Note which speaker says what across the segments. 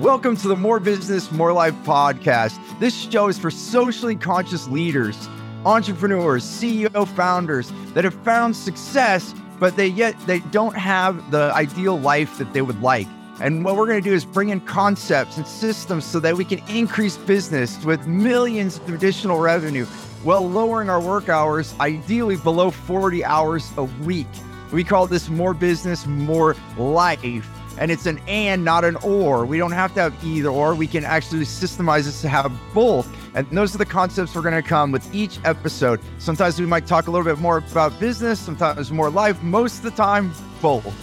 Speaker 1: Welcome to the More Business, More Life podcast. This show is for socially conscious leaders, entrepreneurs, CEO founders that have found success, but they yet they don't have the ideal life that they would like. And what we're going to do is bring in concepts and systems so that we can increase business with millions of additional revenue while lowering our work hours, ideally below 40 hours a week. We call this more business, more life and it's an and, not an or. We don't have to have either or. We can actually systemize this to have both. And those are the concepts we're going to come with each episode. Sometimes we might talk a little bit more about business, sometimes more life, most of the time, both.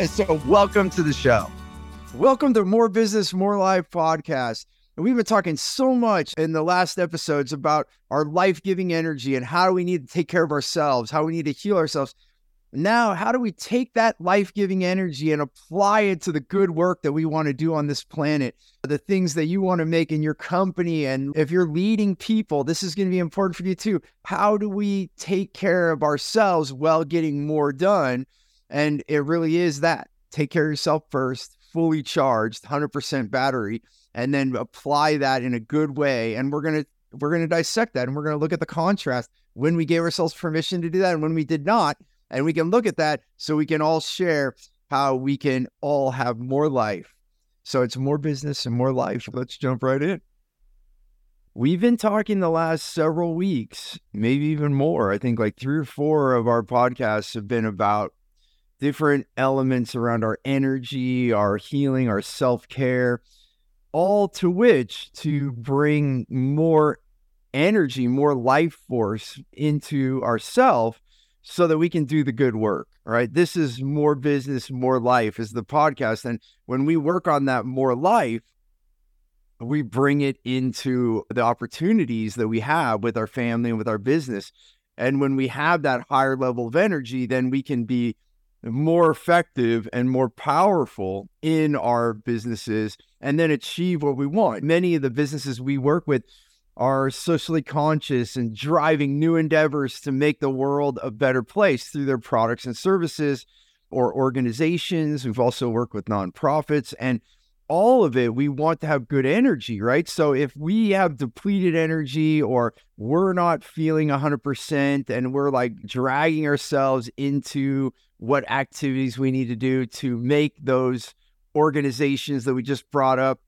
Speaker 1: so, welcome to the show. Welcome to More Business, More Life podcast. And we've been talking so much in the last episodes about our life giving energy and how we need to take care of ourselves, how we need to heal ourselves. Now, how do we take that life giving energy and apply it to the good work that we want to do on this planet? The things that you want to make in your company. And if you're leading people, this is going to be important for you too. How do we take care of ourselves while getting more done? And it really is that take care of yourself first, fully charged, 100% battery, and then apply that in a good way. And we're going to we're going to dissect that and we're going to look at the contrast when we gave ourselves permission to do that and when we did not and we can look at that so we can all share how we can all have more life. So it's more business and more life. Let's jump right in. We've been talking the last several weeks, maybe even more. I think like three or four of our podcasts have been about different elements around our energy, our healing, our self care, all to which to bring more energy, more life force into ourself so that we can do the good work. Right. This is more business, more life is the podcast. And when we work on that more life, we bring it into the opportunities that we have with our family and with our business. And when we have that higher level of energy, then we can be more effective and more powerful in our businesses and then achieve what we want. Many of the businesses we work with are socially conscious and driving new endeavors to make the world a better place through their products and services or organizations. We've also worked with nonprofits and all of it, we want to have good energy, right? So if we have depleted energy or we're not feeling 100% and we're like dragging ourselves into what activities we need to do to make those organizations that we just brought up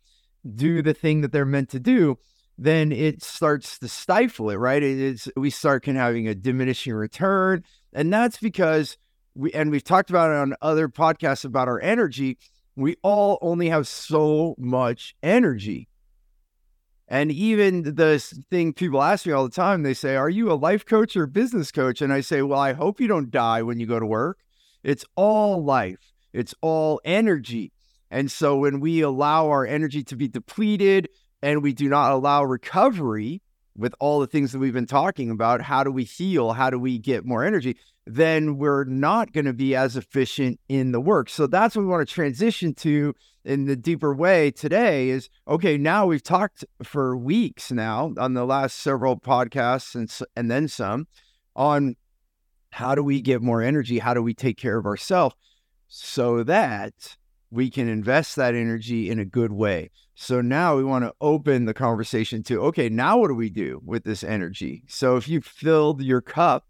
Speaker 1: do the thing that they're meant to do, then it starts to stifle it, right? It is we start can having a diminishing return, and that's because we and we've talked about it on other podcasts about our energy. We all only have so much energy. And even the thing people ask me all the time, they say, Are you a life coach or business coach? And I say, Well, I hope you don't die when you go to work. It's all life, it's all energy. And so when we allow our energy to be depleted, and we do not allow recovery with all the things that we've been talking about, how do we heal? How do we get more energy? Then we're not going to be as efficient in the work. So that's what we want to transition to in the deeper way today is okay, now we've talked for weeks now on the last several podcasts and, and then some on how do we get more energy? How do we take care of ourselves so that we can invest that energy in a good way. So now we want to open the conversation to okay, now what do we do with this energy? So if you filled your cup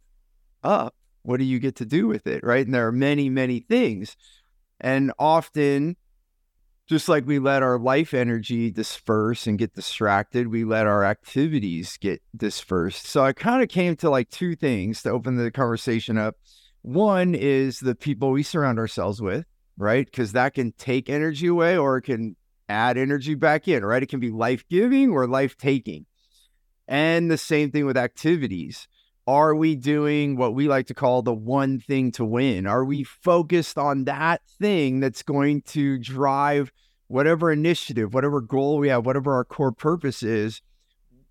Speaker 1: up, what do you get to do with it? Right. And there are many, many things. And often, just like we let our life energy disperse and get distracted, we let our activities get dispersed. So I kind of came to like two things to open the conversation up. One is the people we surround ourselves with right? Because that can take energy away or it can add energy back in, right? It can be life giving or life taking. And the same thing with activities. are we doing what we like to call the one thing to win? Are we focused on that thing that's going to drive whatever initiative, whatever goal we have, whatever our core purpose is?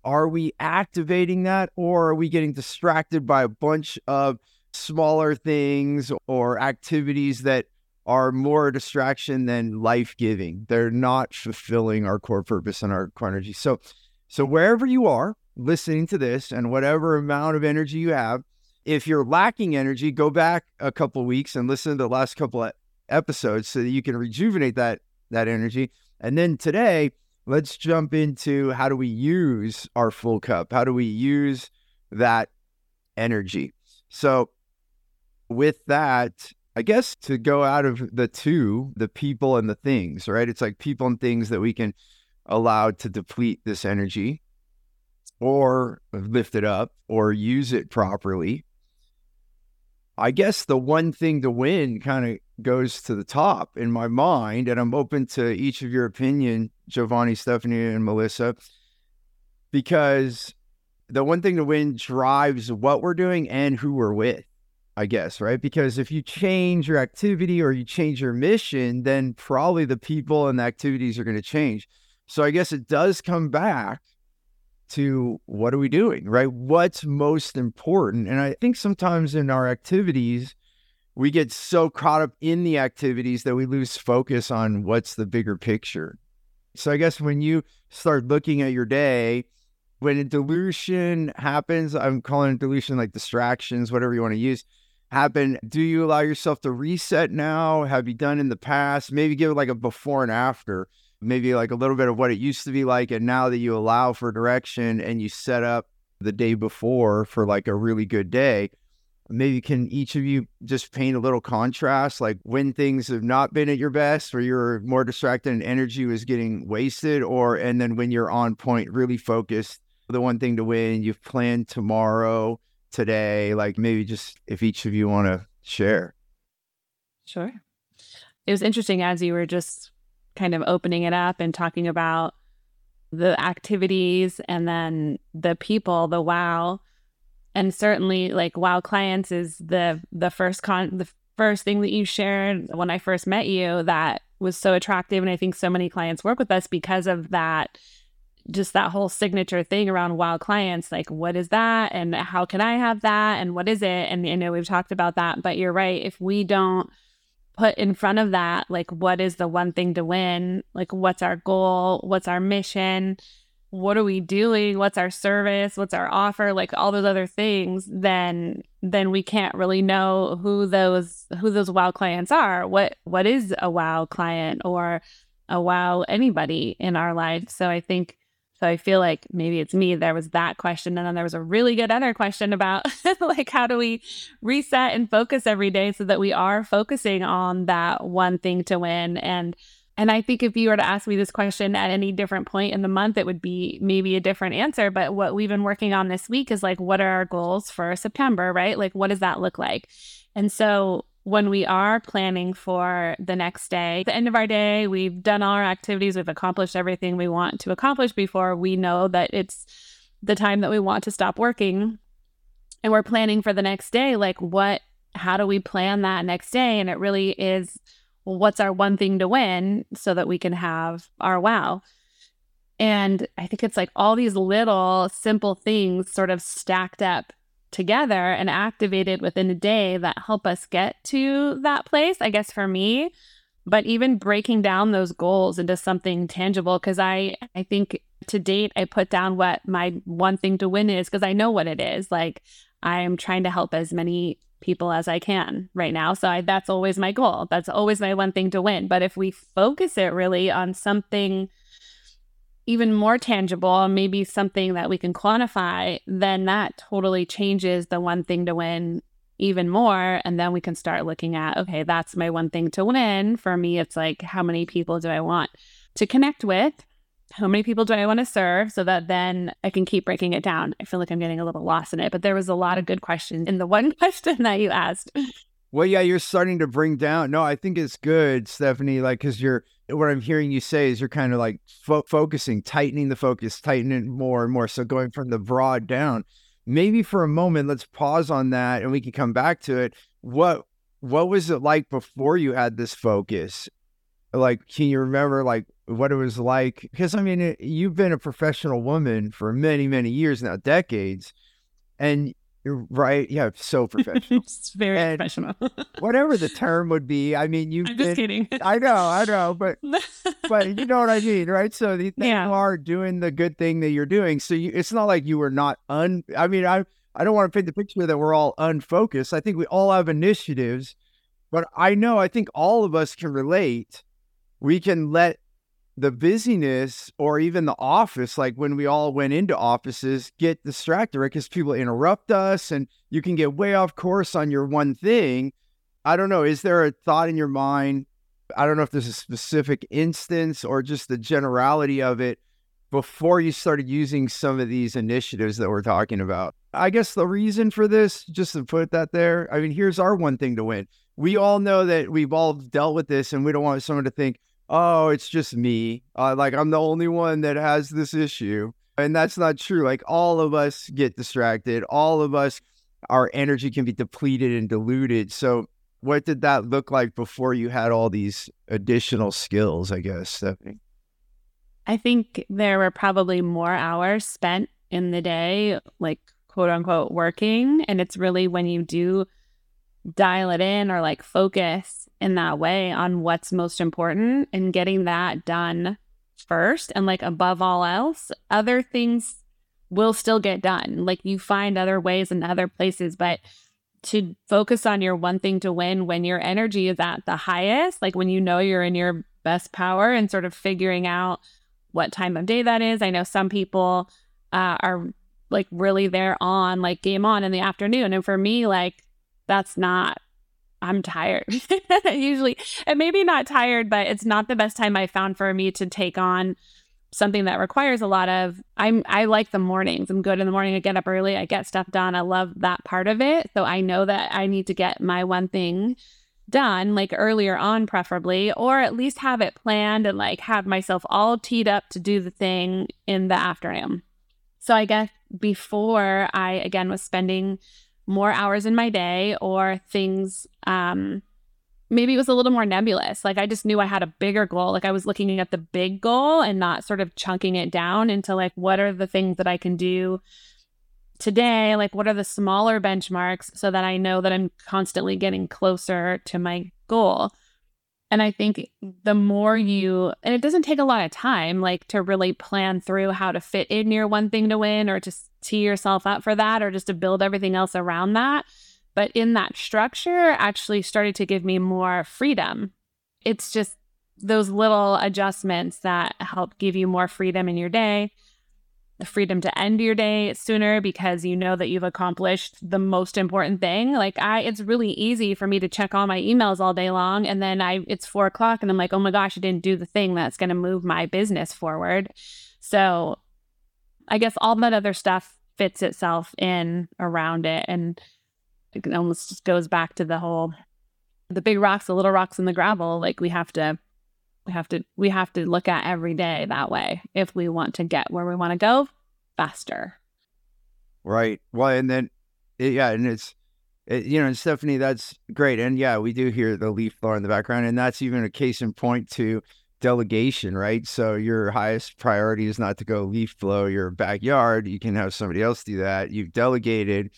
Speaker 1: Are we activating that or are we getting distracted by a bunch of smaller things or activities that are more a distraction than life giving? They're not fulfilling our core purpose and our core energy. So, so wherever you are, listening to this and whatever amount of energy you have. If you're lacking energy, go back a couple weeks and listen to the last couple of episodes so that you can rejuvenate that that energy. And then today, let's jump into how do we use our full cup? How do we use that energy? So with that, I guess to go out of the two, the people and the things, right? It's like people and things that we can allow to deplete this energy or lift it up or use it properly. I guess the one thing to win kind of goes to the top in my mind, and I'm open to each of your opinion, Giovanni, Stephanie, and Melissa, because the one thing to win drives what we're doing and who we're with, I guess, right? Because if you change your activity or you change your mission, then probably the people and the activities are going to change. So I guess it does come back to what are we doing, right? What's most important? And I think sometimes in our activities, we get so caught up in the activities that we lose focus on what's the bigger picture. So I guess when you start looking at your day, when a dilution happens, I'm calling it dilution like distractions, whatever you want to use, happen. Do you allow yourself to reset now? Have you done in the past? Maybe give it like a before and after maybe like a little bit of what it used to be like and now that you allow for direction and you set up the day before for like a really good day maybe can each of you just paint a little contrast like when things have not been at your best or you're more distracted and energy was getting wasted or and then when you're on point really focused the one thing to win you've planned tomorrow today like maybe just if each of you want to share
Speaker 2: sure it was interesting as you were just kind of opening it up and talking about the activities and then the people, the wow. And certainly like wow clients is the the first con the first thing that you shared when I first met you that was so attractive and I think so many clients work with us because of that just that whole signature thing around wow clients like what is that? And how can I have that? And what is it? And I know we've talked about that but you're right. If we don't put in front of that like what is the one thing to win? Like what's our goal? What's our mission? What are we doing? What's our service? What's our offer? Like all those other things then then we can't really know who those who those wow clients are. What what is a wow client or a wow anybody in our life? So i think so I feel like maybe it's me. There was that question. And then there was a really good other question about like, how do we reset and focus every day so that we are focusing on that one thing to win? And and I think if you were to ask me this question at any different point in the month, it would be maybe a different answer. But what we've been working on this week is like, what are our goals for September, right? Like, what does that look like? And so when we are planning for the next day, the end of our day, we've done all our activities, we've accomplished everything we want to accomplish before we know that it's the time that we want to stop working. And we're planning for the next day, like what, how do we plan that next day? And it really is well, what's our one thing to win so that we can have our wow. And I think it's like all these little simple things sort of stacked up together and activated within a day that help us get to that place, I guess for me. But even breaking down those goals into something tangible, because I, I think to date, I put down what my one thing to win is because I know what it is. Like I'm trying to help as many people as I can right now. So I, that's always my goal. That's always my one thing to win. But if we focus it really on something even more tangible, maybe something that we can quantify, then that totally changes the one thing to win even more. And then we can start looking at, okay, that's my one thing to win. For me, it's like, how many people do I want to connect with? How many people do I want to serve so that then I can keep breaking it down? I feel like I'm getting a little lost in it, but there was a lot of good questions in the one question that you asked.
Speaker 1: Well, yeah, you're starting to bring down. No, I think it's good, Stephanie. Like, because you're what I'm hearing you say is you're kind of like fo- focusing, tightening the focus, tightening it more and more. So going from the broad down. maybe for a moment, let's pause on that and we can come back to it. What what was it like before you had this focus? Like, can you remember like what it was like? Because I mean, it, you've been a professional woman for many, many years now, decades, and right. Yeah, so professional.
Speaker 2: it's very and professional.
Speaker 1: whatever the term would be. I mean, you've
Speaker 2: I'm
Speaker 1: been,
Speaker 2: just kidding.
Speaker 1: I know, I know, but but you know what I mean, right? So the,
Speaker 2: Yeah.
Speaker 1: you are doing the good thing that you're doing. So you, it's not like you were not un. I mean, I I don't want to paint the picture that we're all unfocused. I think we all have initiatives, but I know I think all of us can relate. We can let the busyness or even the office, like when we all went into offices, get distracted, right? Because people interrupt us and you can get way off course on your one thing. I don't know. Is there a thought in your mind? I don't know if there's a specific instance or just the generality of it before you started using some of these initiatives that we're talking about. I guess the reason for this, just to put that there, I mean, here's our one thing to win. We all know that we've all dealt with this and we don't want someone to think, oh, it's just me. Uh, like I'm the only one that has this issue. And that's not true. Like all of us get distracted. All of us, our energy can be depleted and diluted. So, what did that look like before you had all these additional skills? I guess, Stephanie.
Speaker 2: I think there were probably more hours spent in the day, like quote unquote working. And it's really when you do dial it in or like focus in that way on what's most important and getting that done first. And like above all else, other things will still get done. Like you find other ways and other places, but to focus on your one thing to win when your energy is at the highest, like when you know you're in your best power and sort of figuring out what time of day that is. I know some people uh, are like really there on like game on in the afternoon. And for me, like that's not, I'm tired usually. And maybe not tired, but it's not the best time I found for me to take on something that requires a lot of I'm I like the mornings. I'm good in the morning. I get up early. I get stuff done. I love that part of it. So I know that I need to get my one thing done like earlier on preferably or at least have it planned and like have myself all teed up to do the thing in the afternoon. So I guess before I again was spending more hours in my day or things um maybe it was a little more nebulous. Like I just knew I had a bigger goal. Like I was looking at the big goal and not sort of chunking it down into like what are the things that I can do today? Like what are the smaller benchmarks so that I know that I'm constantly getting closer to my goal. And I think the more you, and it doesn't take a lot of time, like to really plan through how to fit in your one thing to win or to tee yourself up for that or just to build everything else around that. But in that structure, actually started to give me more freedom. It's just those little adjustments that help give you more freedom in your day the freedom to end your day sooner because you know that you've accomplished the most important thing. Like I, it's really easy for me to check all my emails all day long, and then I, it's four o'clock, and I'm like, oh my gosh, I didn't do the thing that's going to move my business forward. So, I guess all that other stuff fits itself in around it, and it almost just goes back to the whole, the big rocks, the little rocks, and the gravel. Like we have to we have to we have to look at every day that way. If we want to get where we want to go faster.
Speaker 1: Right. Well and then yeah and it's it, you know and stephanie that's great. And yeah we do hear the leaf blower in the background and that's even a case in point to delegation right? So your highest priority is not to go leaf blow your backyard. You can have somebody else do that. You've delegated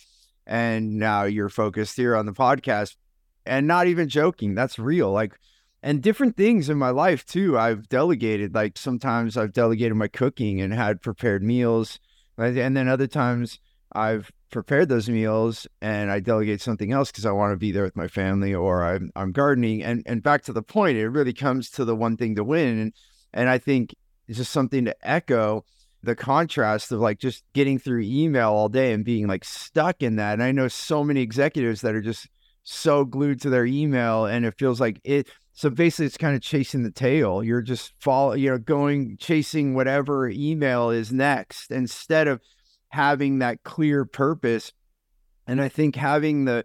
Speaker 1: and now you're focused here on the podcast. And not even joking that's real. Like and different things in my life too. I've delegated, like sometimes I've delegated my cooking and had prepared meals. And then other times I've prepared those meals and I delegate something else because I want to be there with my family or I'm, I'm gardening. And, and back to the point, it really comes to the one thing to win. And, and I think it's just something to echo the contrast of like just getting through email all day and being like stuck in that. And I know so many executives that are just so glued to their email and it feels like it so basically, it's kind of chasing the tail. You're just follow, you know, going chasing whatever email is next instead of having that clear purpose. And I think having the,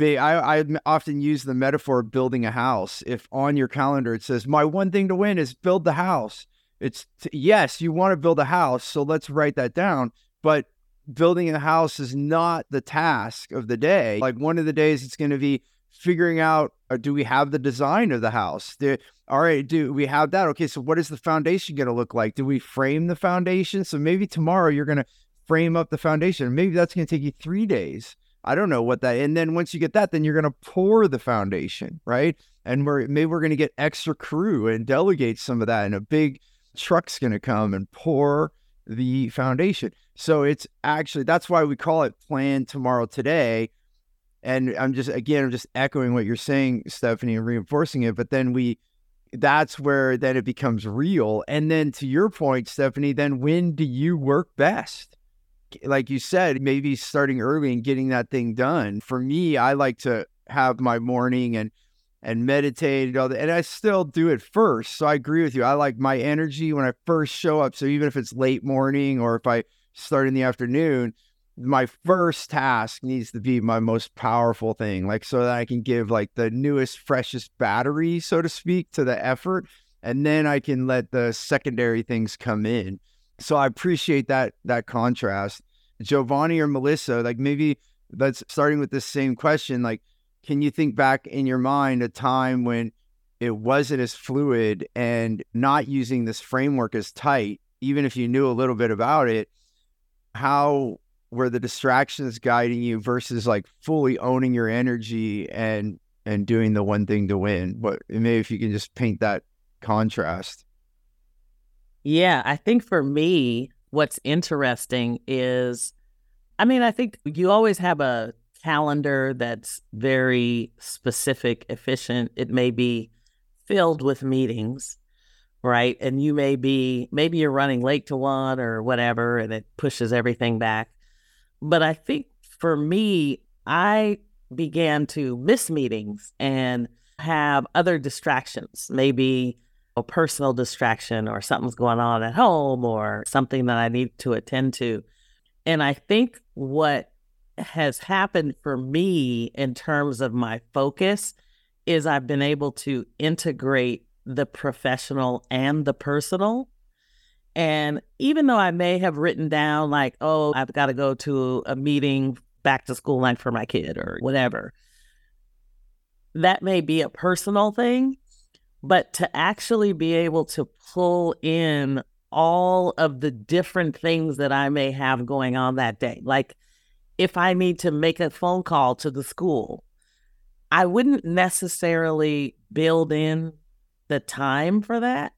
Speaker 1: I, I often use the metaphor of building a house. If on your calendar it says, "My one thing to win is build the house," it's yes, you want to build a house, so let's write that down. But building a house is not the task of the day. Like one of the days, it's going to be figuring out uh, do we have the design of the house? Do, all right, do we have that? Okay, so what is the foundation going to look like? Do we frame the foundation? So maybe tomorrow you're going to frame up the foundation. Maybe that's going to take you three days. I don't know what that. And then once you get that, then you're going to pour the foundation, right? And we're maybe we're going to get extra crew and delegate some of that, and a big truck's going to come and pour the foundation. So it's actually that's why we call it plan tomorrow today. And I'm just again, I'm just echoing what you're saying, Stephanie, and reinforcing it. But then we that's where then it becomes real. And then to your point, Stephanie, then when do you work best? Like you said, maybe starting early and getting that thing done. For me, I like to have my morning and and meditate and all that. And I still do it first. So I agree with you. I like my energy when I first show up. So even if it's late morning or if I start in the afternoon, my first task needs to be my most powerful thing, like so that I can give like the newest, freshest battery, so to speak, to the effort. And then I can let the secondary things come in. So I appreciate that that contrast. Giovanni or Melissa, like maybe that's starting with the same question, like can you think back in your mind a time when it wasn't as fluid and not using this framework as tight, even if you knew a little bit about it? How were the distraction is guiding you versus like fully owning your energy and and doing the one thing to win? But maybe if you can just paint that contrast.
Speaker 3: Yeah, I think for me, what's interesting is, I mean, I think you always have a calendar that's very specific, efficient. It may be filled with meetings, right? And you may be, maybe you're running late to one or whatever, and it pushes everything back. But I think for me, I began to miss meetings and have other distractions, maybe a personal distraction or something's going on at home or something that I need to attend to. And I think what has happened for me in terms of my focus is I've been able to integrate the professional and the personal. And even though I may have written down, like, oh, I've got to go to a meeting back to school night for my kid or whatever, that may be a personal thing. But to actually be able to pull in all of the different things that I may have going on that day, like if I need to make a phone call to the school, I wouldn't necessarily build in the time for that.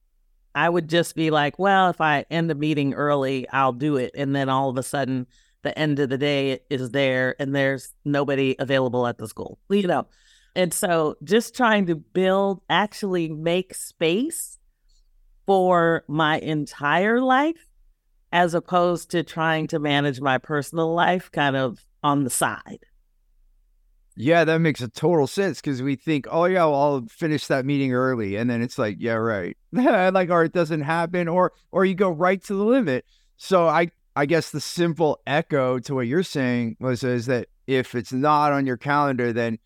Speaker 3: I would just be like, well, if I end the meeting early, I'll do it. And then all of a sudden, the end of the day is there and there's nobody available at the school, you know? And so just trying to build, actually make space for my entire life as opposed to trying to manage my personal life kind of on the side.
Speaker 1: Yeah, that makes a total sense because we think, oh yeah, well, I'll finish that meeting early, and then it's like, yeah, right, like, or it doesn't happen, or or you go right to the limit. So I I guess the simple echo to what you're saying was is that if it's not on your calendar, then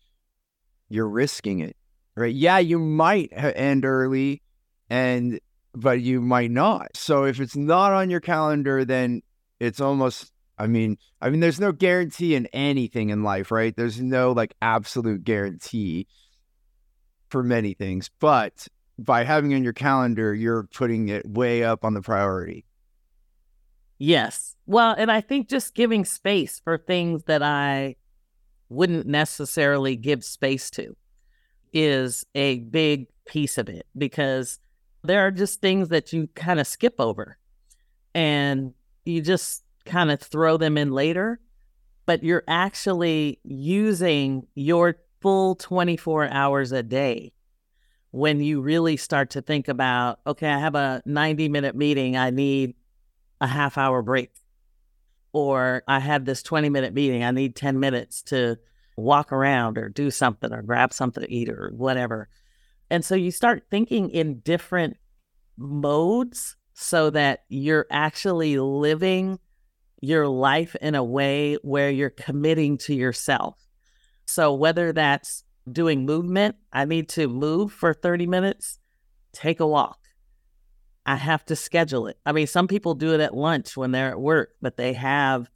Speaker 1: you're risking it, right? Yeah, you might end early, and but you might not. So if it's not on your calendar, then it's almost I mean, I mean there's no guarantee in anything in life, right? There's no like absolute guarantee for many things, but by having on your calendar, you're putting it way up on the priority.
Speaker 3: Yes. Well, and I think just giving space for things that I wouldn't necessarily give space to is a big piece of it because there are just things that you kind of skip over and you just kind of throw them in later, but you're actually using your full 24 hours a day when you really start to think about, okay, I have a 90 minute meeting, I need a half hour break. Or I have this 20 minute meeting, I need 10 minutes to walk around or do something or grab something to eat or whatever. And so you start thinking in different modes so that you're actually living your life in a way where you're committing to yourself. So whether that's doing movement, I need to move for 30 minutes, take a walk. I have to schedule it. I mean, some people do it at lunch when they're at work, but they have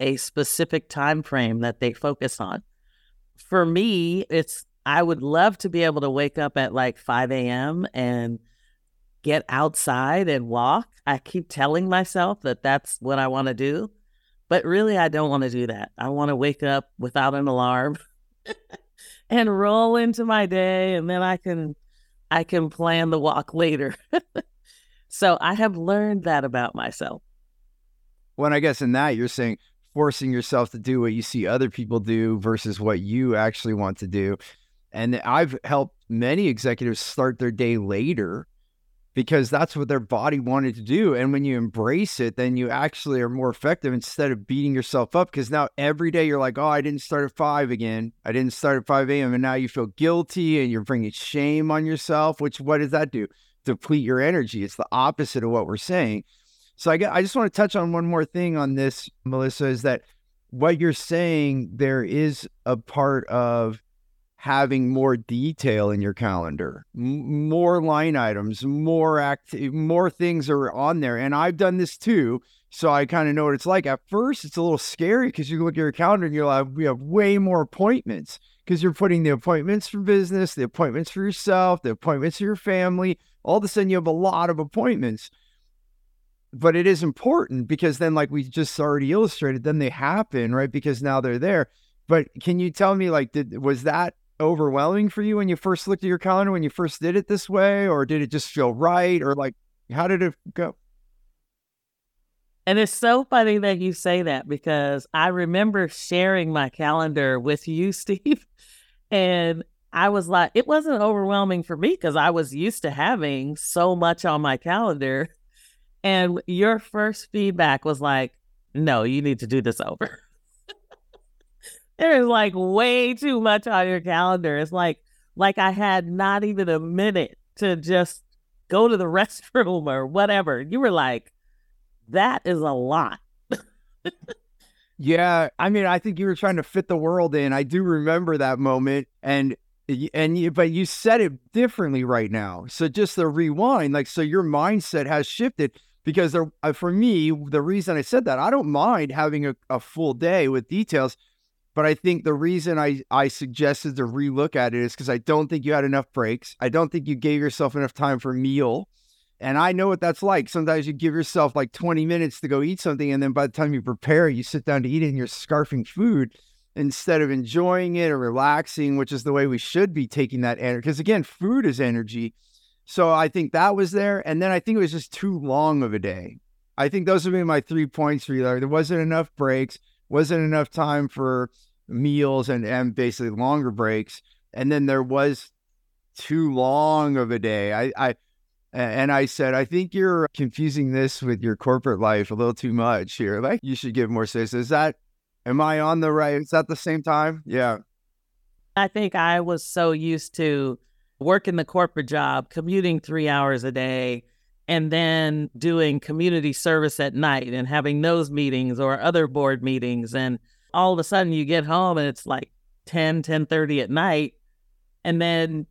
Speaker 3: a specific time frame that they focus on. For me, it's I would love to be able to wake up at like 5 a.m. and get outside and walk. I keep telling myself that that's what I want to do, but really, I don't want to do that. I want to wake up without an alarm and roll into my day, and then I can I can plan the walk later. so I have learned that about myself.
Speaker 1: Well, I guess in that you're saying forcing yourself to do what you see other people do versus what you actually want to do. And I've helped many executives start their day later because that's what their body wanted to do. And when you embrace it, then you actually are more effective instead of beating yourself up. Because now every day you're like, oh, I didn't start at 5 again. I didn't start at 5 a.m. And now you feel guilty and you're bringing shame on yourself, which what does that do? Deplete your energy. It's the opposite of what we're saying. So I, I just want to touch on one more thing on this, Melissa, is that what you're saying, there is a part of having more detail in your calendar, M- more line items, more act, more things are on there. And I've done this too. So I kind of know what it's like. At first, it's a little scary because you look at your calendar and you're like, we have way more appointments because you're putting the appointments for business, the appointments for yourself, the appointments for your family. All of a sudden, you have a lot of appointments but it is important because then like we just already illustrated then they happen right because now they're there but can you tell me like did was that overwhelming for you when you first looked at your calendar when you first did it this way or did it just feel right or like how did it go
Speaker 3: and it's so funny that you say that because i remember sharing my calendar with you steve and i was like it wasn't overwhelming for me because i was used to having so much on my calendar and your first feedback was like, no, you need to do this over. There is like way too much on your calendar. It's like like I had not even a minute to just go to the restroom or whatever. You were like, that is a lot.
Speaker 1: yeah, I mean, I think you were trying to fit the world in. I do remember that moment, and and you, but you said it differently right now. So just the rewind, like, so your mindset has shifted because there, uh, for me, the reason I said that, I don't mind having a, a full day with details, but I think the reason I, I suggested to relook at it is because I don't think you had enough breaks. I don't think you gave yourself enough time for meal. And I know what that's like. Sometimes you give yourself like 20 minutes to go eat something. And then by the time you prepare, you sit down to eat it and you're scarfing food instead of enjoying it or relaxing, which is the way we should be taking that energy. Because again, food is energy. So I think that was there. And then I think it was just too long of a day. I think those would be my three points for you. There wasn't enough breaks, wasn't enough time for meals and, and basically longer breaks. And then there was too long of a day. I, I and I said, I think you're confusing this with your corporate life a little too much here. Like you should give more space. Is that am I on the right? Is that the same time? Yeah.
Speaker 3: I think I was so used to working the corporate job, commuting three hours a day, and then doing community service at night and having those meetings or other board meetings. And all of a sudden you get home and it's like 10, 10 30 at night. And then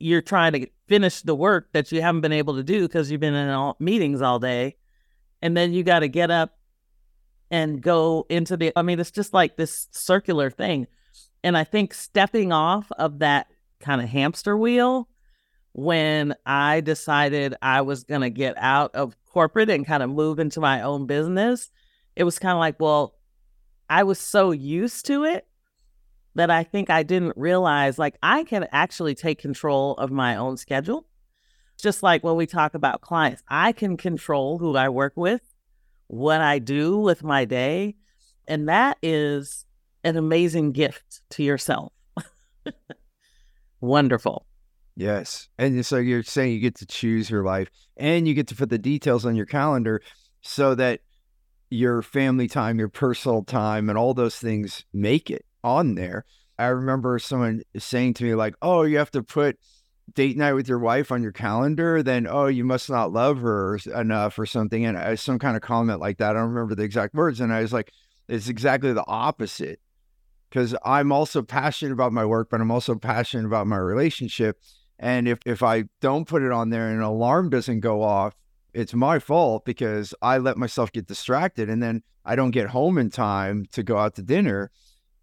Speaker 3: you're trying to finish the work that you haven't been able to do because you've been in all meetings all day. And then you got to get up and go into the, I mean, it's just like this circular thing. And I think stepping off of that kind of hamster wheel when I decided I was going to get out of corporate and kind of move into my own business. It was kind of like, well, I was so used to it that I think I didn't realize like I can actually take control of my own schedule. Just like when we talk about clients, I can control who I work with, what I do with my day. And that is an amazing gift to yourself. wonderful.
Speaker 1: Yes. And so you're saying you get to choose your life and you get to put the details on your calendar so that your family time, your personal time, and all those things make it on there. I remember someone saying to me, like, oh, you have to put date night with your wife on your calendar, then, oh, you must not love her enough or something. And some kind of comment like that. I don't remember the exact words. And I was like, it's exactly the opposite because I'm also passionate about my work, but I'm also passionate about my relationship. And if, if I don't put it on there and an alarm doesn't go off, it's my fault because I let myself get distracted and then I don't get home in time to go out to dinner,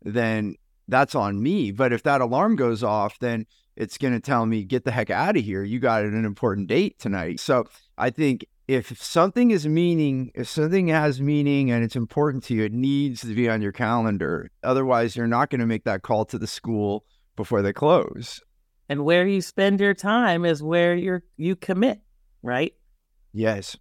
Speaker 1: then that's on me. But if that alarm goes off, then it's going to tell me, get the heck out of here. You got an important date tonight. So I think if something is meaning, if something has meaning and it's important to you, it needs to be on your calendar. Otherwise, you're not going to make that call to the school before they close.
Speaker 3: And where you spend your time is where you're you commit, right?
Speaker 1: Yes.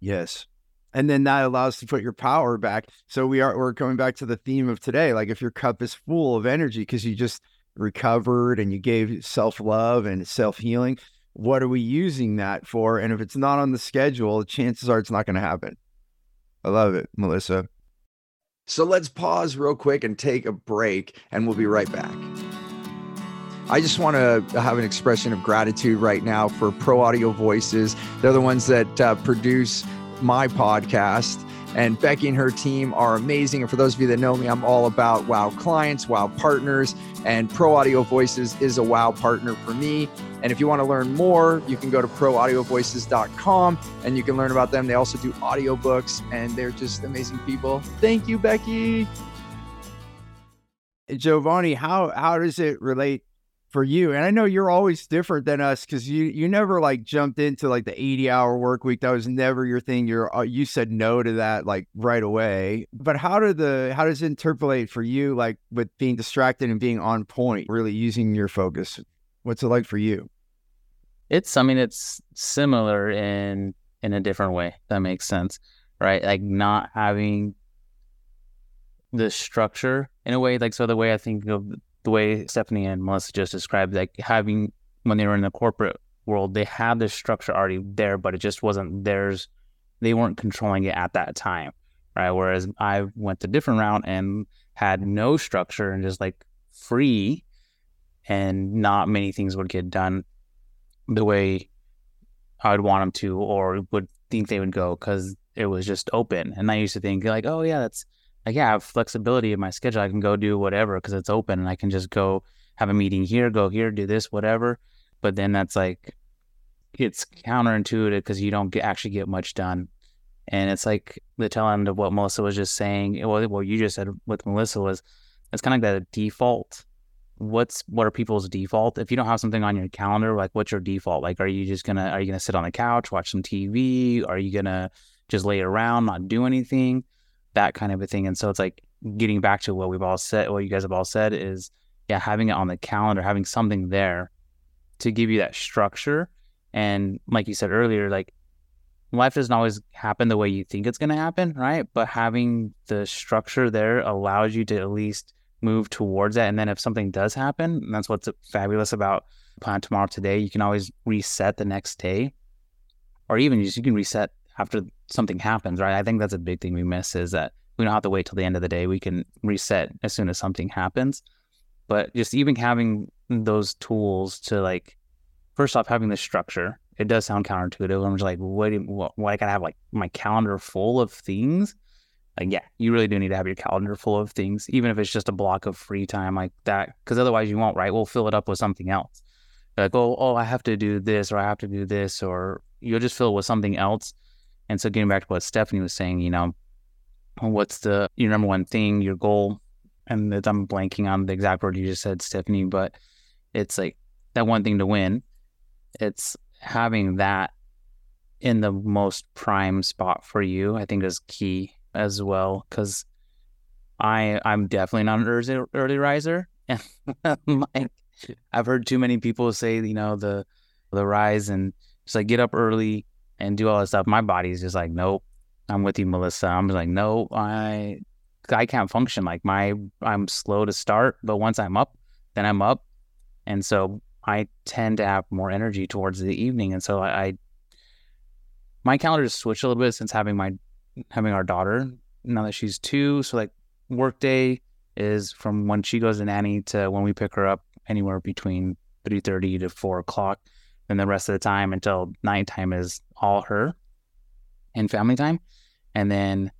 Speaker 1: Yes. And then that allows to put your power back. So we are we're coming back to the theme of today. Like if your cup is full of energy because you just recovered and you gave self-love and self-healing, what are we using that for? And if it's not on the schedule, chances are it's not going to happen. I love it, Melissa. So let's pause real quick and take a break, and we'll be right back. I just want to have an expression of gratitude right now for Pro Audio Voices. They're the ones that uh, produce my podcast. And Becky and her team are amazing. And for those of you that know me, I'm all about wow clients, wow partners, and Pro Audio Voices is a wow partner for me. And if you want to learn more, you can go to proaudiovoices.com and you can learn about them. They also do audiobooks and they're just amazing people. Thank you, Becky. Giovanni, how how does it relate for you and i know you're always different than us because you you never like jumped into like the 80 hour work week that was never your thing you're uh, you said no to that like right away but how did the how does it interpolate for you like with being distracted and being on point really using your focus? What's it like for you?
Speaker 4: It's i mean it's similar in in a different way that makes sense right? Like not having the structure in a way like so the way i think of the way Stephanie and Melissa just described, like having when they were in the corporate world, they had this structure already there, but it just wasn't theirs. They weren't controlling it at that time, right? Whereas I went the different route and had no structure and just like free, and not many things would get done the way I would want them to or would think they would go because it was just open. And I used to think like, oh yeah, that's like yeah, I have flexibility in my schedule. I can go do whatever because it's open and I can just go have a meeting here, go here, do this, whatever. But then that's like it's counterintuitive because you don't get, actually get much done. And it's like the tail end of what Melissa was just saying. Well, what you just said with Melissa was it's kind of like that default. What's what are people's default? If you don't have something on your calendar, like what's your default? Like, are you just gonna are you gonna sit on the couch, watch some TV? Are you gonna just lay around, not do anything? That kind of a thing. And so it's like getting back to what we've all said, what you guys have all said is, yeah, having it on the calendar, having something there to give you that structure. And like you said earlier, like life doesn't always happen the way you think it's going to happen, right? But having the structure there allows you to at least move towards that. And then if something does happen, that's what's fabulous about plan tomorrow today. You can always reset the next day, or even just you can reset after something happens, right? I think that's a big thing we miss is that we don't have to wait till the end of the day. We can reset as soon as something happens. But just even having those tools to like, first off, having the structure, it does sound counterintuitive. I'm just like, what, why I gotta have like my calendar full of things? Like, yeah, you really do need to have your calendar full of things, even if it's just a block of free time like that, because otherwise you won't, right? We'll fill it up with something else. Like, oh, oh, I have to do this or I have to do this, or you'll just fill it with something else and so getting back to what Stephanie was saying, you know, what's the your number one thing, your goal? And I'm blanking on the exact word you just said, Stephanie, but it's like that one thing to win. It's having that in the most prime spot for you, I think is key as well. Cause I I'm definitely not an early, early riser. And I've heard too many people say, you know, the the rise and just like get up early, and do all this stuff, my body's just like, nope. I'm with you, Melissa. I'm like, no, I I can't function. Like my I'm slow to start, but once I'm up, then I'm up. And so I tend to have more energy towards the evening. And so I, I my calendar just switched a little bit since having my having our daughter now that she's two. So like work day is from when she goes to nanny to when we pick her up anywhere between three thirty to four o'clock. And the rest of the time until nighttime is all her and family time. And then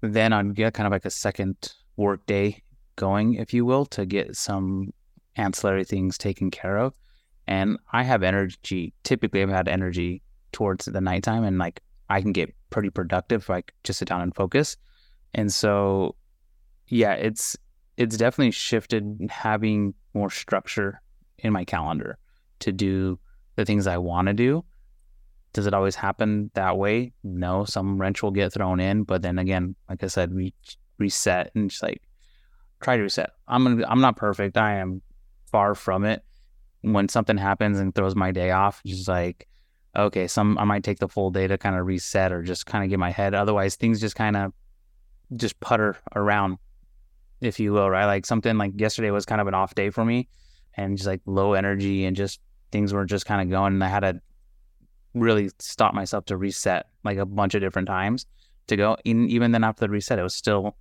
Speaker 4: then I'd get kind of like a second work day going, if you will, to get some ancillary things taken care of. And I have energy. Typically, I've had energy towards the nighttime and like I can get pretty productive if I just sit down and focus. And so yeah, it's it's definitely shifted having more structure in my calendar to do the things I want to do. Does it always happen that way? No, some wrench will get thrown in, but then again, like I said, we reset and just like try to reset. I'm gonna, I'm not perfect. I am far from it. When something happens and throws my day off, just like okay, some I might take the full day to kind of reset or just kind of get my head. Otherwise, things just kind of just putter around, if you will, right? Like something like yesterday was kind of an off day for me, and just like low energy and just things were just kind of going. And I had to really stop myself to reset like a bunch of different times to go. And even then, after the reset, it was still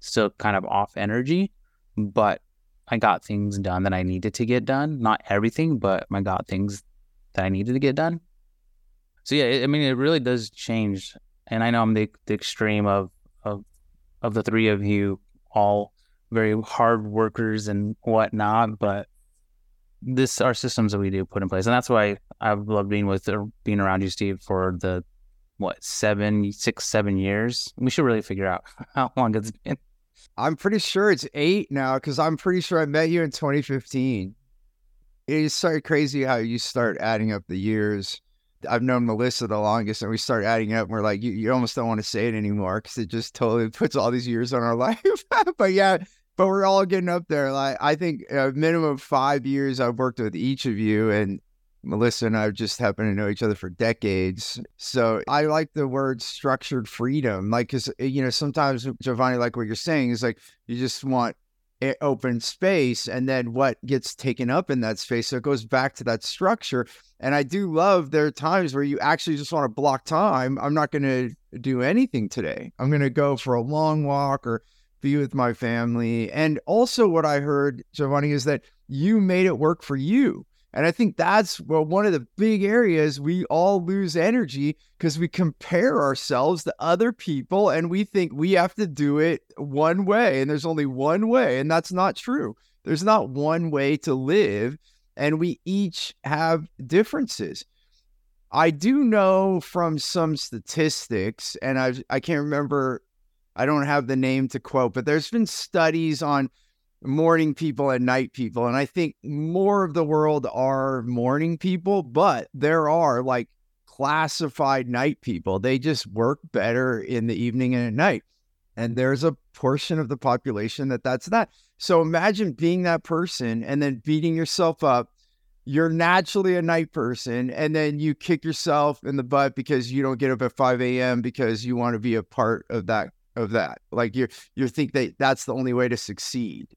Speaker 4: still kind of off energy, but I got things done that I needed to get done. Not everything, but I got things that I needed to get done. So yeah, I mean, it really does change. And I know I'm the, the extreme of of of the three of you, all very hard workers and whatnot, but this are systems that we do put in place, and that's why I've loved being with or being around you, Steve, for the what seven, six, seven years. We should really figure out how long it's been.
Speaker 1: I'm pretty sure it's eight now because I'm pretty sure I met you in 2015. It's so crazy how you start adding up the years. I've known Melissa the longest, and we start adding up. And we're like, you, you almost don't want to say it anymore because it just totally puts all these years on our life. but yeah, but we're all getting up there. Like I think a minimum of five years I've worked with each of you, and Melissa and I just happen to know each other for decades. So I like the word structured freedom. Like, cause eh, you know, sometimes Giovanni, like what you're saying is like, you just want open space and then what gets taken up in that space. So it goes back to that structure. And I do love there are times where you actually just want to block time. I'm not going to do anything today. I'm going to go for a long walk or be with my family. And also, what I heard, Giovanni, is that you made it work for you. And I think that's well, one of the big areas we all lose energy because we compare ourselves to other people and we think we have to do it one way and there's only one way. And that's not true. There's not one way to live. And we each have differences. I do know from some statistics, and I I can't remember, I don't have the name to quote, but there's been studies on morning people and night people. And I think more of the world are morning people, but there are like classified night people. They just work better in the evening and at night. And there's a portion of the population that that's that. So imagine being that person and then beating yourself up. You're naturally a night person, and then you kick yourself in the butt because you don't get up at 5 a.m. because you want to be a part of that of that. Like you you think that that's the only way to succeed.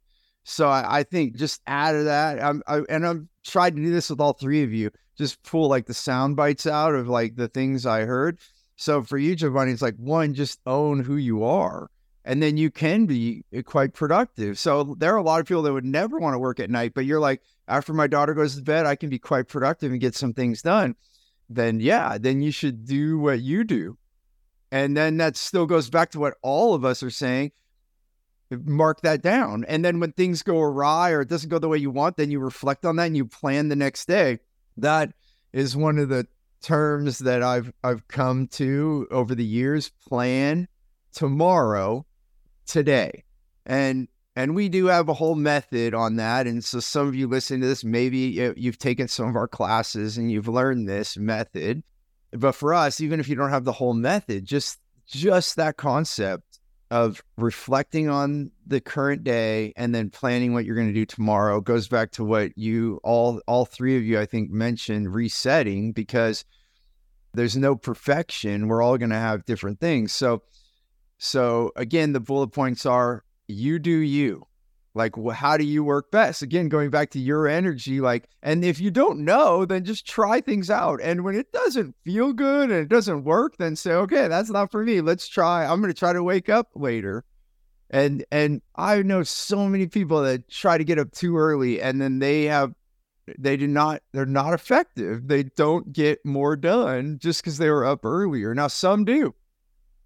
Speaker 1: So I, I think just add to that. I'm, I, and I'm trying to do this with all three of you. Just pull like the sound bites out of like the things I heard. So for you, Giovanni, it's like one, just own who you are. And then you can be eh, quite productive. So there are a lot of people that would never want to work at night, but you're like, after my daughter goes to bed, I can be quite productive and get some things done. Then, yeah, then you should do what you do. And then that still goes back to what all of us are saying mark that down. And then when things go awry or it doesn't go the way you want, then you reflect on that and you plan the next day. That is one of the terms that I've I've come to over the years. Plan tomorrow, today. And and we do have a whole method on that. And so some of you listening to this, maybe you've taken some of our classes and you've learned this method. But for us, even if you don't have the whole method, just just that concept of reflecting on the current day and then planning what you're going to do tomorrow goes back to what you all all three of you I think mentioned resetting because there's no perfection. We're all going to have different things. So so again the bullet points are you do you like well, how do you work best? Again going back to your energy like and if you don't know then just try things out and when it doesn't feel good and it doesn't work then say okay that's not for me let's try i'm going to try to wake up later. And and i know so many people that try to get up too early and then they have they do not they're not effective they don't get more done just because they were up earlier. Now some do.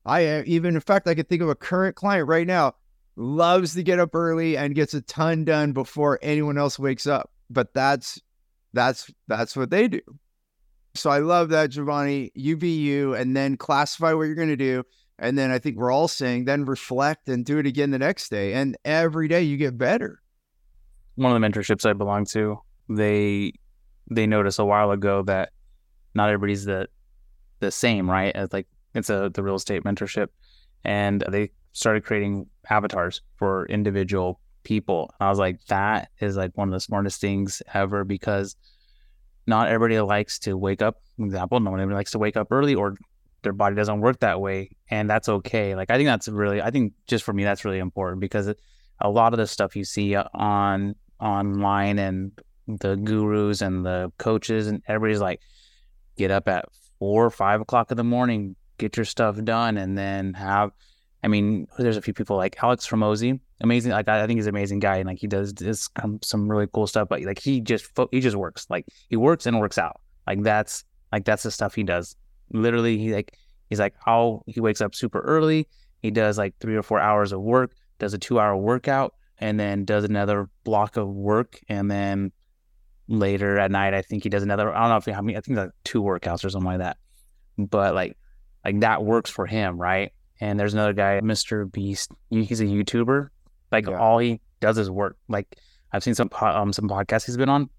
Speaker 1: I uh, even in fact i could think of a current client right now loves to get up early and gets a ton done before anyone else wakes up. But that's that's that's what they do. So I love that, Giovanni. You be you and then classify what you're going to do. And then I think we're all saying then reflect and do it again the next day. And every day you get better.
Speaker 4: One of the mentorships I belong to, they they noticed a while ago that not everybody's the the same, right? As like it's a the real estate mentorship. And they started creating avatars for individual people. I was like, that is like one of the smartest things ever because not everybody likes to wake up. Example, no one likes to wake up early or their body doesn't work that way. And that's okay. Like, I think that's really, I think just for me, that's really important because a lot of the stuff you see on online and the gurus and the coaches and everybody's like, get up at four or five o'clock in the morning, get your stuff done, and then have I mean, there's a few people like Alex Hormozi, amazing. Like I, think he's an amazing guy, and like he does this um, some really cool stuff. But like he just he just works. Like he works and works out. Like that's like that's the stuff he does. Literally, he like he's like oh he wakes up super early. He does like three or four hours of work, does a two hour workout, and then does another block of work, and then later at night I think he does another. I don't know if he, how many. I think like two workouts or something like that. But like like that works for him, right? And there's another guy, Mr. Beast. He's a YouTuber. Like yeah. all he does is work. Like I've seen some um some podcasts he's been on.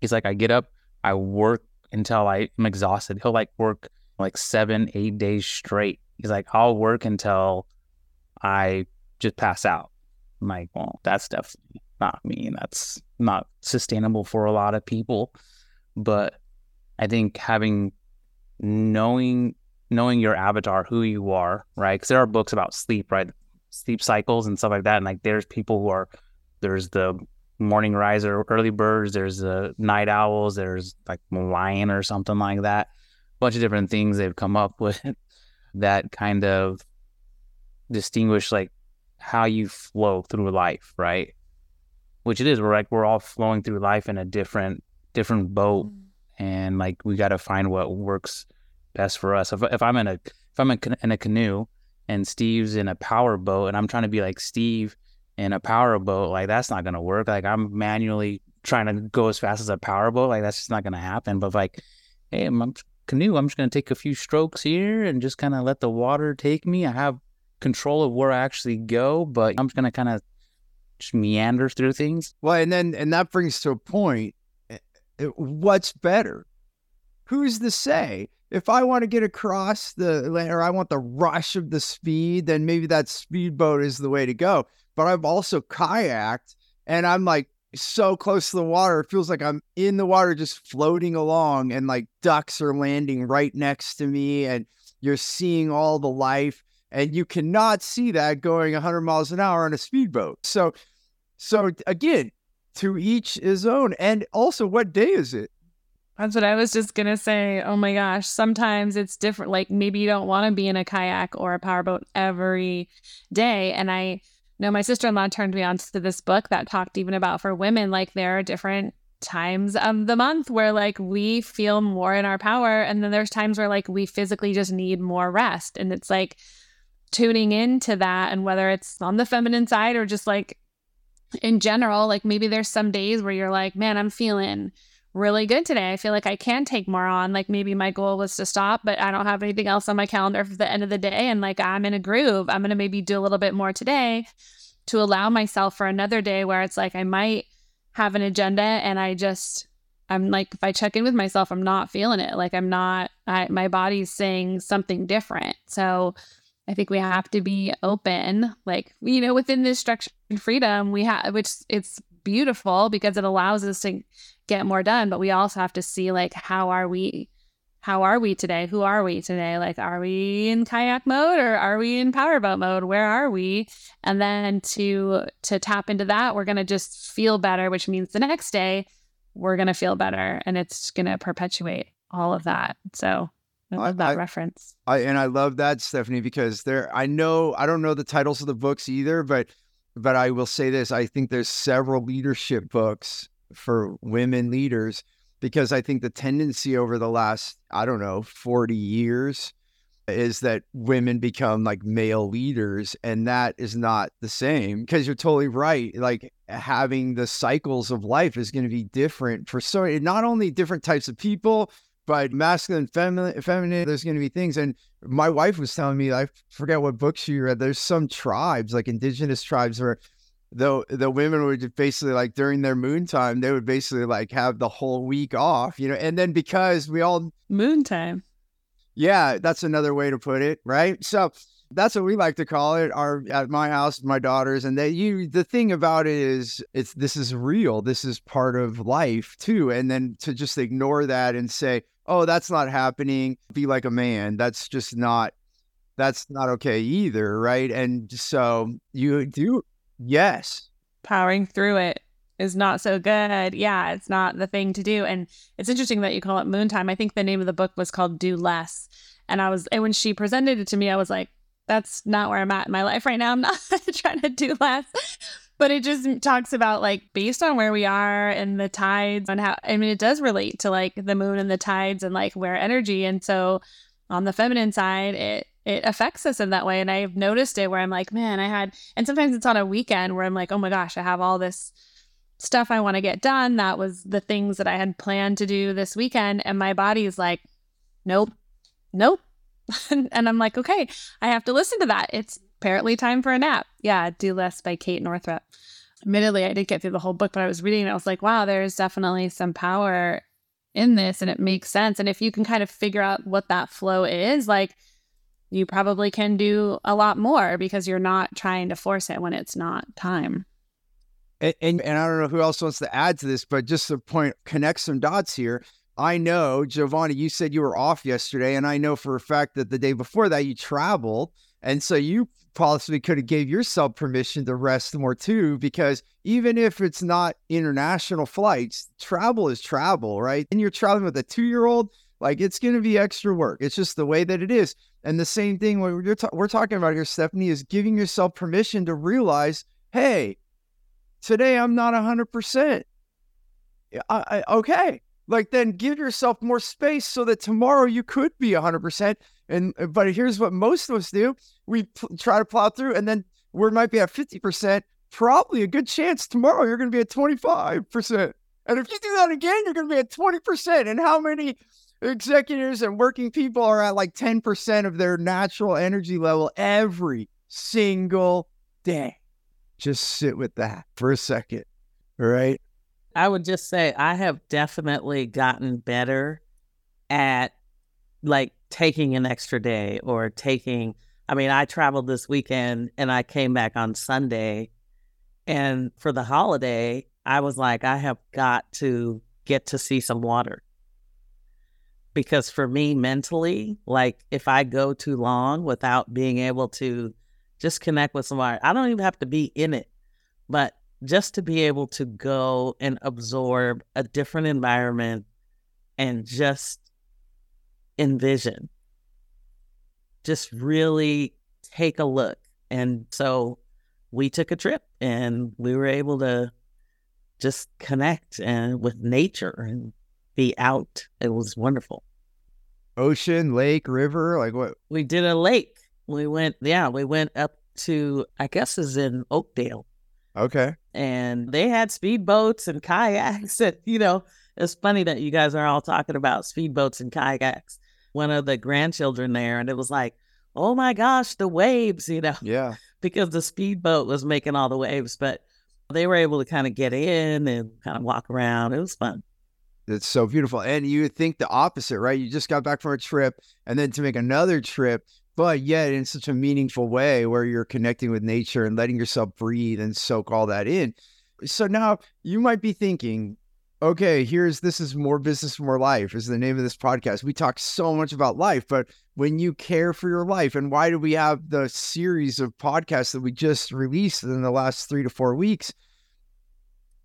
Speaker 4: He's like, I get up, I work until I'm exhausted. He'll like work like seven, eight days straight. He's like, I'll work until I just pass out. I'm like, well, that's definitely not me. That's not sustainable for a lot of people. But I think having knowing knowing your avatar, who you are, right? Because there are books about sleep, right? Sleep cycles and stuff like that. And like there's people who are, there's the morning riser, early birds, there's the night owls, there's like lion or something like that. A bunch of different things they've come up with that kind of distinguish like how you flow through life, right? Which it is. We're like we're all flowing through life in a different different boat, mm-hmm. and like we got to find what works best for us. If, if I'm in a if I'm in a canoe and Steve's in a power boat and I'm trying to be like Steve in a power boat, like that's not gonna work. Like I'm manually trying to go as fast as a power boat, like that's just not gonna happen. But like, hey, I'm, I'm canoe, I'm just gonna take a few strokes here and just kind of let the water take me. I have control of where I actually go, but I'm just gonna kind of just meander through things.
Speaker 1: Well, and then and that brings to a point. Eh, eh, what's better? Who's to say? If I want to get across the or I want the rush of the speed, then maybe that speedboat is the way to go. But I've also kayaked and I'm like so close to the water. It feels like I'm in the water just floating along and like ducks are landing right next to me and you're seeing all the life and you cannot see that going 100 miles an hour on a speedboat. So so again, to each his own. And also what day is it?
Speaker 2: That's what I was just going to say. Oh my gosh. Sometimes it's different. Like maybe you don't want to be in a kayak or a powerboat every day. And I know my sister in law turned me on to this book that talked even about for women, like there are different times of the month where like we feel more in our power. And then there's times where like we physically just need more rest. And it's like tuning into that. And whether it's on the feminine side or just like in general, like maybe there's some days where you're like, man, I'm feeling really good today. I feel like I can take more on. Like maybe my goal was to stop, but I don't have anything else on my calendar for the end of the day. And like I'm in a groove. I'm going to maybe do a little bit more today to allow myself for another day where it's like I might have an agenda and I just, I'm like, if I check in with myself, I'm not feeling it. Like I'm not, I, my body's saying something different. So I think we have to be open, like, you know, within this structured freedom, we have, which it's beautiful because it allows us to get more done but we also have to see like how are we how are we today? Who are we today? Like are we in kayak mode or are we in powerboat mode? Where are we? And then to to tap into that we're going to just feel better which means the next day we're going to feel better and it's going to perpetuate all of that. So I love that I, reference.
Speaker 1: I and I love that, Stephanie, because there I know I don't know the titles of the books either, but but I will say this I think there's several leadership books for women leaders because I think the tendency over the last, I don't know, 40 years is that women become like male leaders and that is not the same because you're totally right like having the cycles of life is going to be different for so not only different types of people but masculine, feminine, feminine, there's going to be things. And my wife was telling me, I forget what book she read. There's some tribes, like indigenous tribes, where the the women would basically like during their moon time, they would basically like have the whole week off, you know. And then because we all
Speaker 2: moon time,
Speaker 1: yeah, that's another way to put it, right? So that's what we like to call it. Our at my house, my daughters, and they you. The thing about it is, it's this is real. This is part of life too. And then to just ignore that and say, "Oh, that's not happening," be like a man. That's just not. That's not okay either, right? And so you do Yes.
Speaker 2: Powering through it is not so good. Yeah, it's not the thing to do. And it's interesting that you call it moon time. I think the name of the book was called Do Less. And I was, and when she presented it to me, I was like, that's not where I'm at in my life right now. I'm not trying to do less. But it just talks about like based on where we are and the tides and how, I mean, it does relate to like the moon and the tides and like where energy. And so on the feminine side, it it affects us in that way. And I've noticed it where I'm like, man, I had, and sometimes it's on a weekend where I'm like, oh my gosh, I have all this stuff I want to get done. That was the things that I had planned to do this weekend. And my body's like, nope, nope. and I'm like, okay, I have to listen to that. It's apparently time for a nap. Yeah, Do Less by Kate Northrup. Admittedly, I didn't get through the whole book, but I was reading and I was like, wow, there's definitely some power in this and it makes sense. And if you can kind of figure out what that flow is, like, you probably can do a lot more because you're not trying to force it when it's not time.
Speaker 1: And, and, and I don't know who else wants to add to this, but just to point connect some dots here. I know, Giovanni, you said you were off yesterday, and I know for a fact that the day before that you traveled, and so you possibly could have gave yourself permission to rest more too, because even if it's not international flights, travel is travel, right? And you're traveling with a two-year-old, like it's going to be extra work. It's just the way that it is. And the same thing what we're, ta- we're talking about here, Stephanie, is giving yourself permission to realize, hey, today I'm not 100%. I, I, okay. Like then give yourself more space so that tomorrow you could be 100%. And uh, but here's what most of us do: we try to plow through, and then we might be at 50%. Probably a good chance tomorrow you're going to be at 25%. And if you do that again, you're going to be at 20%. And how many executives and working people are at like 10% of their natural energy level every single day. Just sit with that for a second. All right.
Speaker 3: I would just say I have definitely gotten better at like taking an extra day or taking, I mean, I traveled this weekend and I came back on Sunday. And for the holiday, I was like, I have got to get to see some water because for me mentally like if i go too long without being able to just connect with somebody i don't even have to be in it but just to be able to go and absorb a different environment and just envision just really take a look and so we took a trip and we were able to just connect and with nature and be out. It was wonderful.
Speaker 1: Ocean, lake, river, like what?
Speaker 3: We did a lake. We went, yeah, we went up to, I guess is in Oakdale.
Speaker 1: Okay.
Speaker 3: And they had speedboats and kayaks. And, you know, it's funny that you guys are all talking about speedboats and kayaks. One of the grandchildren there, and it was like, oh my gosh, the waves, you know?
Speaker 1: Yeah.
Speaker 3: Because the speedboat was making all the waves, but they were able to kind of get in and kind of walk around. It was fun.
Speaker 1: It's so beautiful. And you think the opposite, right? You just got back from a trip and then to make another trip, but yet in such a meaningful way where you're connecting with nature and letting yourself breathe and soak all that in. So now you might be thinking, okay, here's this is more business, more life is the name of this podcast. We talk so much about life, but when you care for your life, and why do we have the series of podcasts that we just released in the last three to four weeks?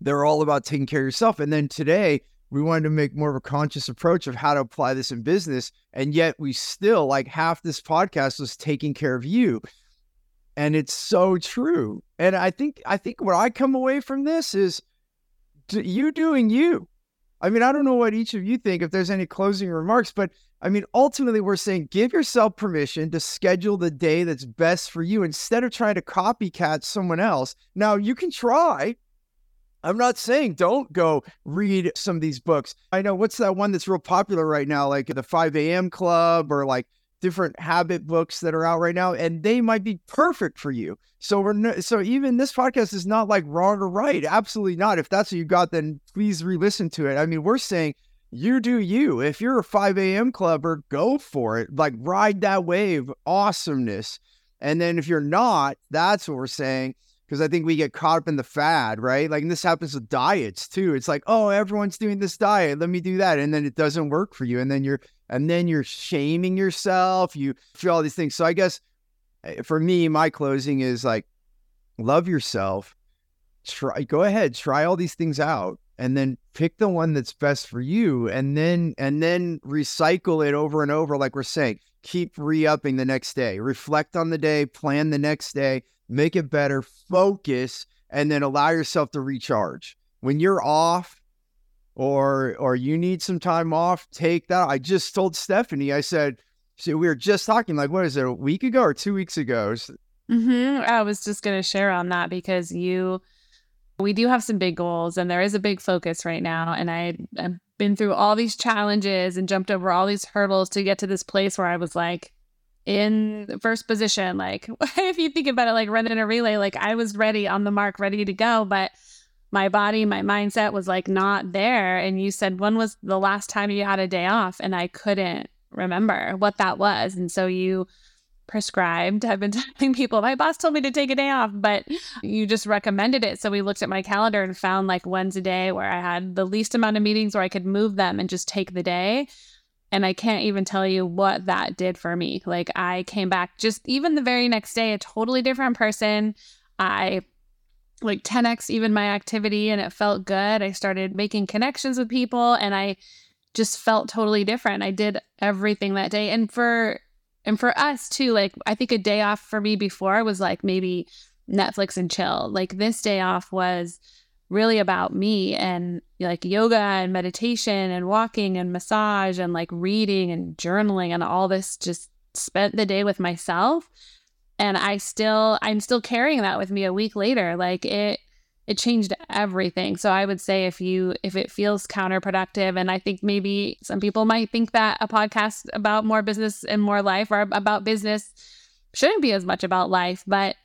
Speaker 1: They're all about taking care of yourself. And then today, we wanted to make more of a conscious approach of how to apply this in business. And yet we still like half this podcast was taking care of you. And it's so true. And I think I think what I come away from this is you doing you. I mean, I don't know what each of you think if there's any closing remarks, but I mean, ultimately, we're saying give yourself permission to schedule the day that's best for you instead of trying to copycat someone else. Now, you can try, I'm not saying don't go read some of these books. I know what's that one that's real popular right now, like the 5 a.m. Club or like different habit books that are out right now, and they might be perfect for you. So we're no, so even this podcast is not like wrong or right. Absolutely not. If that's what you got, then please re-listen to it. I mean, we're saying you do you. If you're a 5 a.m. clubber, go for it. Like ride that wave, awesomeness. And then if you're not, that's what we're saying. Because I think we get caught up in the fad, right? Like, and this happens with diets too. It's like, oh, everyone's doing this diet. Let me do that. And then it doesn't work for you. And then you're, and then you're shaming yourself. You feel all these things. So I guess eh, for me, my closing is like, love yourself. Try, go ahead, try all these things out and then pick the one that's best for you and then and then recycle it over and over like we're saying keep re-upping the next day reflect on the day plan the next day make it better focus and then allow yourself to recharge. When you're off or or you need some time off take that. I just told stephanie i said see we were just talking like what is it a week ago or two weeks ago?
Speaker 2: Mm-hmm. i was just going to share on that because you we do have some big goals and there is a big focus right now. And I, I've been through all these challenges and jumped over all these hurdles to get to this place where I was like in first position. Like, if you think about it, like running a relay, like I was ready on the mark, ready to go. But my body, my mindset was like not there. And you said, when was the last time you had a day off? And I couldn't remember what that was. And so you, prescribed. I've been telling people, my boss told me to take a day off, but you just recommended it. So we looked at my calendar and found like one's a day where I had the least amount of meetings where I could move them and just take the day. And I can't even tell you what that did for me. Like I came back just even the very next day, a totally different person. I like 10x even my activity and it felt good. I started making connections with people and I just felt totally different. I did everything that day. And for and for us too, like I think a day off for me before was like maybe Netflix and chill. Like this day off was really about me and like yoga and meditation and walking and massage and like reading and journaling and all this just spent the day with myself and I still I'm still carrying that with me a week later like it it changed everything. So I would say if you if it feels counterproductive and I think maybe some people might think that a podcast about more business and more life or about business shouldn't be as much about life, but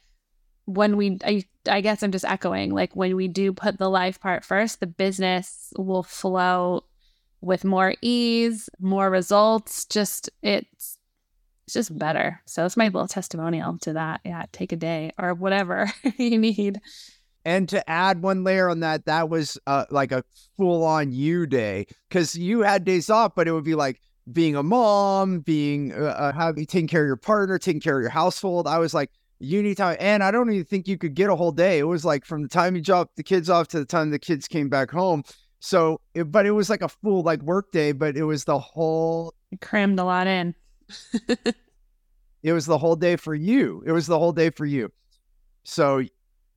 Speaker 2: when we I, I guess I'm just echoing like when we do put the life part first, the business will flow with more ease, more results, just it's it's just better. So it's my little testimonial to that. Yeah, take a day or whatever you need.
Speaker 1: And to add one layer on that, that was uh, like a full on you day because you had days off, but it would be like being a mom, being uh, uh, having taking care of your partner, taking care of your household. I was like, you need time. And I don't even think you could get a whole day. It was like from the time you dropped the kids off to the time the kids came back home. So, it, but it was like a full like work day, but it was the whole.
Speaker 2: You crammed a lot in.
Speaker 1: it was the whole day for you. It was the whole day for you. So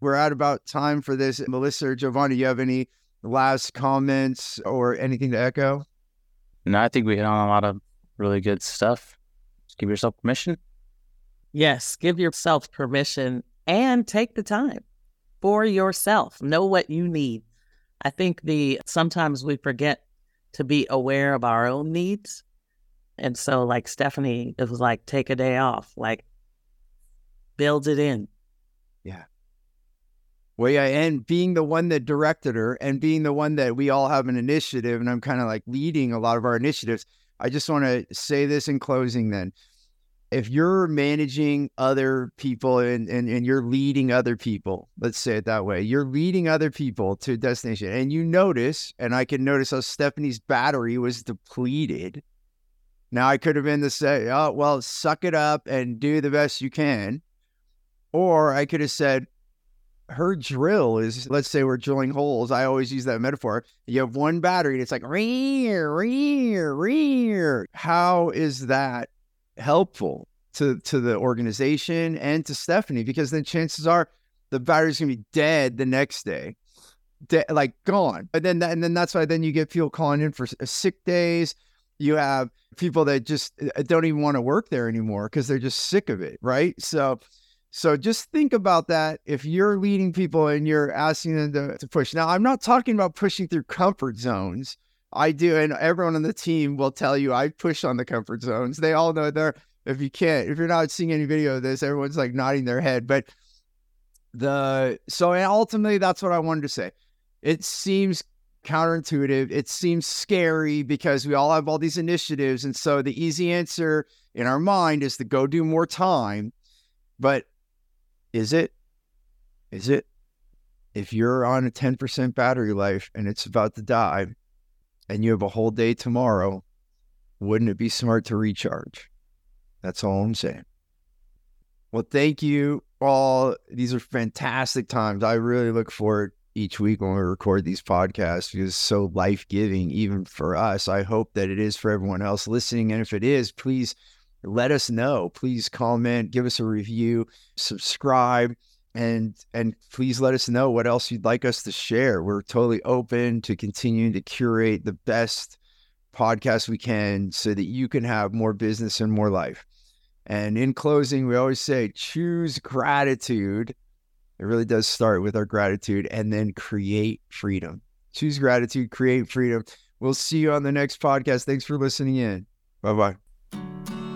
Speaker 1: we're at about time for this. Melissa or Giovanni, you have any last comments or anything to echo?
Speaker 4: No, I think we hit on a lot of really good stuff. Just give yourself permission.
Speaker 3: Yes, give yourself permission and take the time for yourself. Know what you need. I think the sometimes we forget to be aware of our own needs. And so like Stephanie, it was like take a day off, like build it in.
Speaker 1: Yeah. Well, yeah, and being the one that directed her and being the one that we all have an initiative, and I'm kind of like leading a lot of our initiatives. I just want to say this in closing then. If you're managing other people and, and, and you're leading other people, let's say it that way, you're leading other people to a destination and you notice, and I can notice how Stephanie's battery was depleted. Now I could have been to say, oh, well, suck it up and do the best you can. Or I could have said, her drill is let's say we're drilling holes. I always use that metaphor. You have one battery and it's like rear, rear, rear. How is that helpful to to the organization and to Stephanie? Because then chances are the battery's gonna be dead the next day. De- like gone. But then that, and then that's why then you get people calling in for sick days. You have people that just uh, don't even want to work there anymore because they're just sick of it, right? So So just think about that if you're leading people and you're asking them to, to push. Now, I'm not talking about pushing through comfort zones. I do, and everyone on the team will tell you I push on the comfort zones. They all know they're if you can't, if you're not seeing any video of this, everyone's like nodding their head. But the so and ultimately that's what I wanted to say. It seems counterintuitive. It seems scary because we all have all these initiatives. And so the easy answer in our mind is to go do more time. But is it? Is it? If you're on a 10% battery life and it's about to die and you have a whole day tomorrow, wouldn't it be smart to recharge? That's all I'm saying. Well, thank you all. These are fantastic times. I really look forward each week when we record these podcasts because it's so life giving, even for us. I hope that it is for everyone else listening. And if it is, please let us know. Please comment, give us a review, subscribe, and and please let us know what else you'd like us to share. We're totally open to continuing to curate the best podcast we can so that you can have more business and more life. And in closing, we always say choose gratitude it really does start with our gratitude and then create freedom. Choose gratitude, create freedom. We'll see you on the next podcast. Thanks for listening in. Bye bye.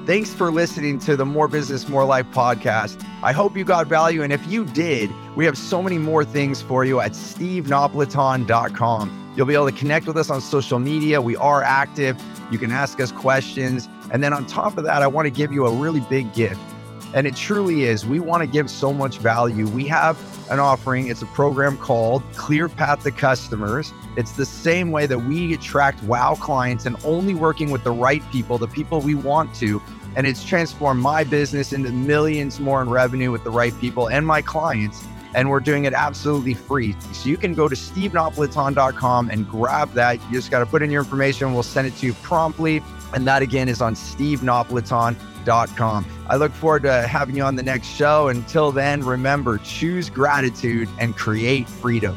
Speaker 5: Thanks for listening to the More Business, More Life podcast. I hope you got value. And if you did, we have so many more things for you at stevenapolitan.com. You'll be able to connect with us on social media. We are active. You can ask us questions. And then on top of that, I want to give you a really big gift. And it truly is. We want to give so much value. We have an offering. It's a program called Clear Path to Customers. It's the same way that we attract wow clients and only working with the right people, the people we want to. And it's transformed my business into millions more in revenue with the right people and my clients. And we're doing it absolutely free. So you can go to stevenapolitan.com and grab that. You just got to put in your information. We'll send it to you promptly. And that again is on stevenapolitan.com com. I look forward to having you on the next show. Until then, remember choose gratitude and create freedom.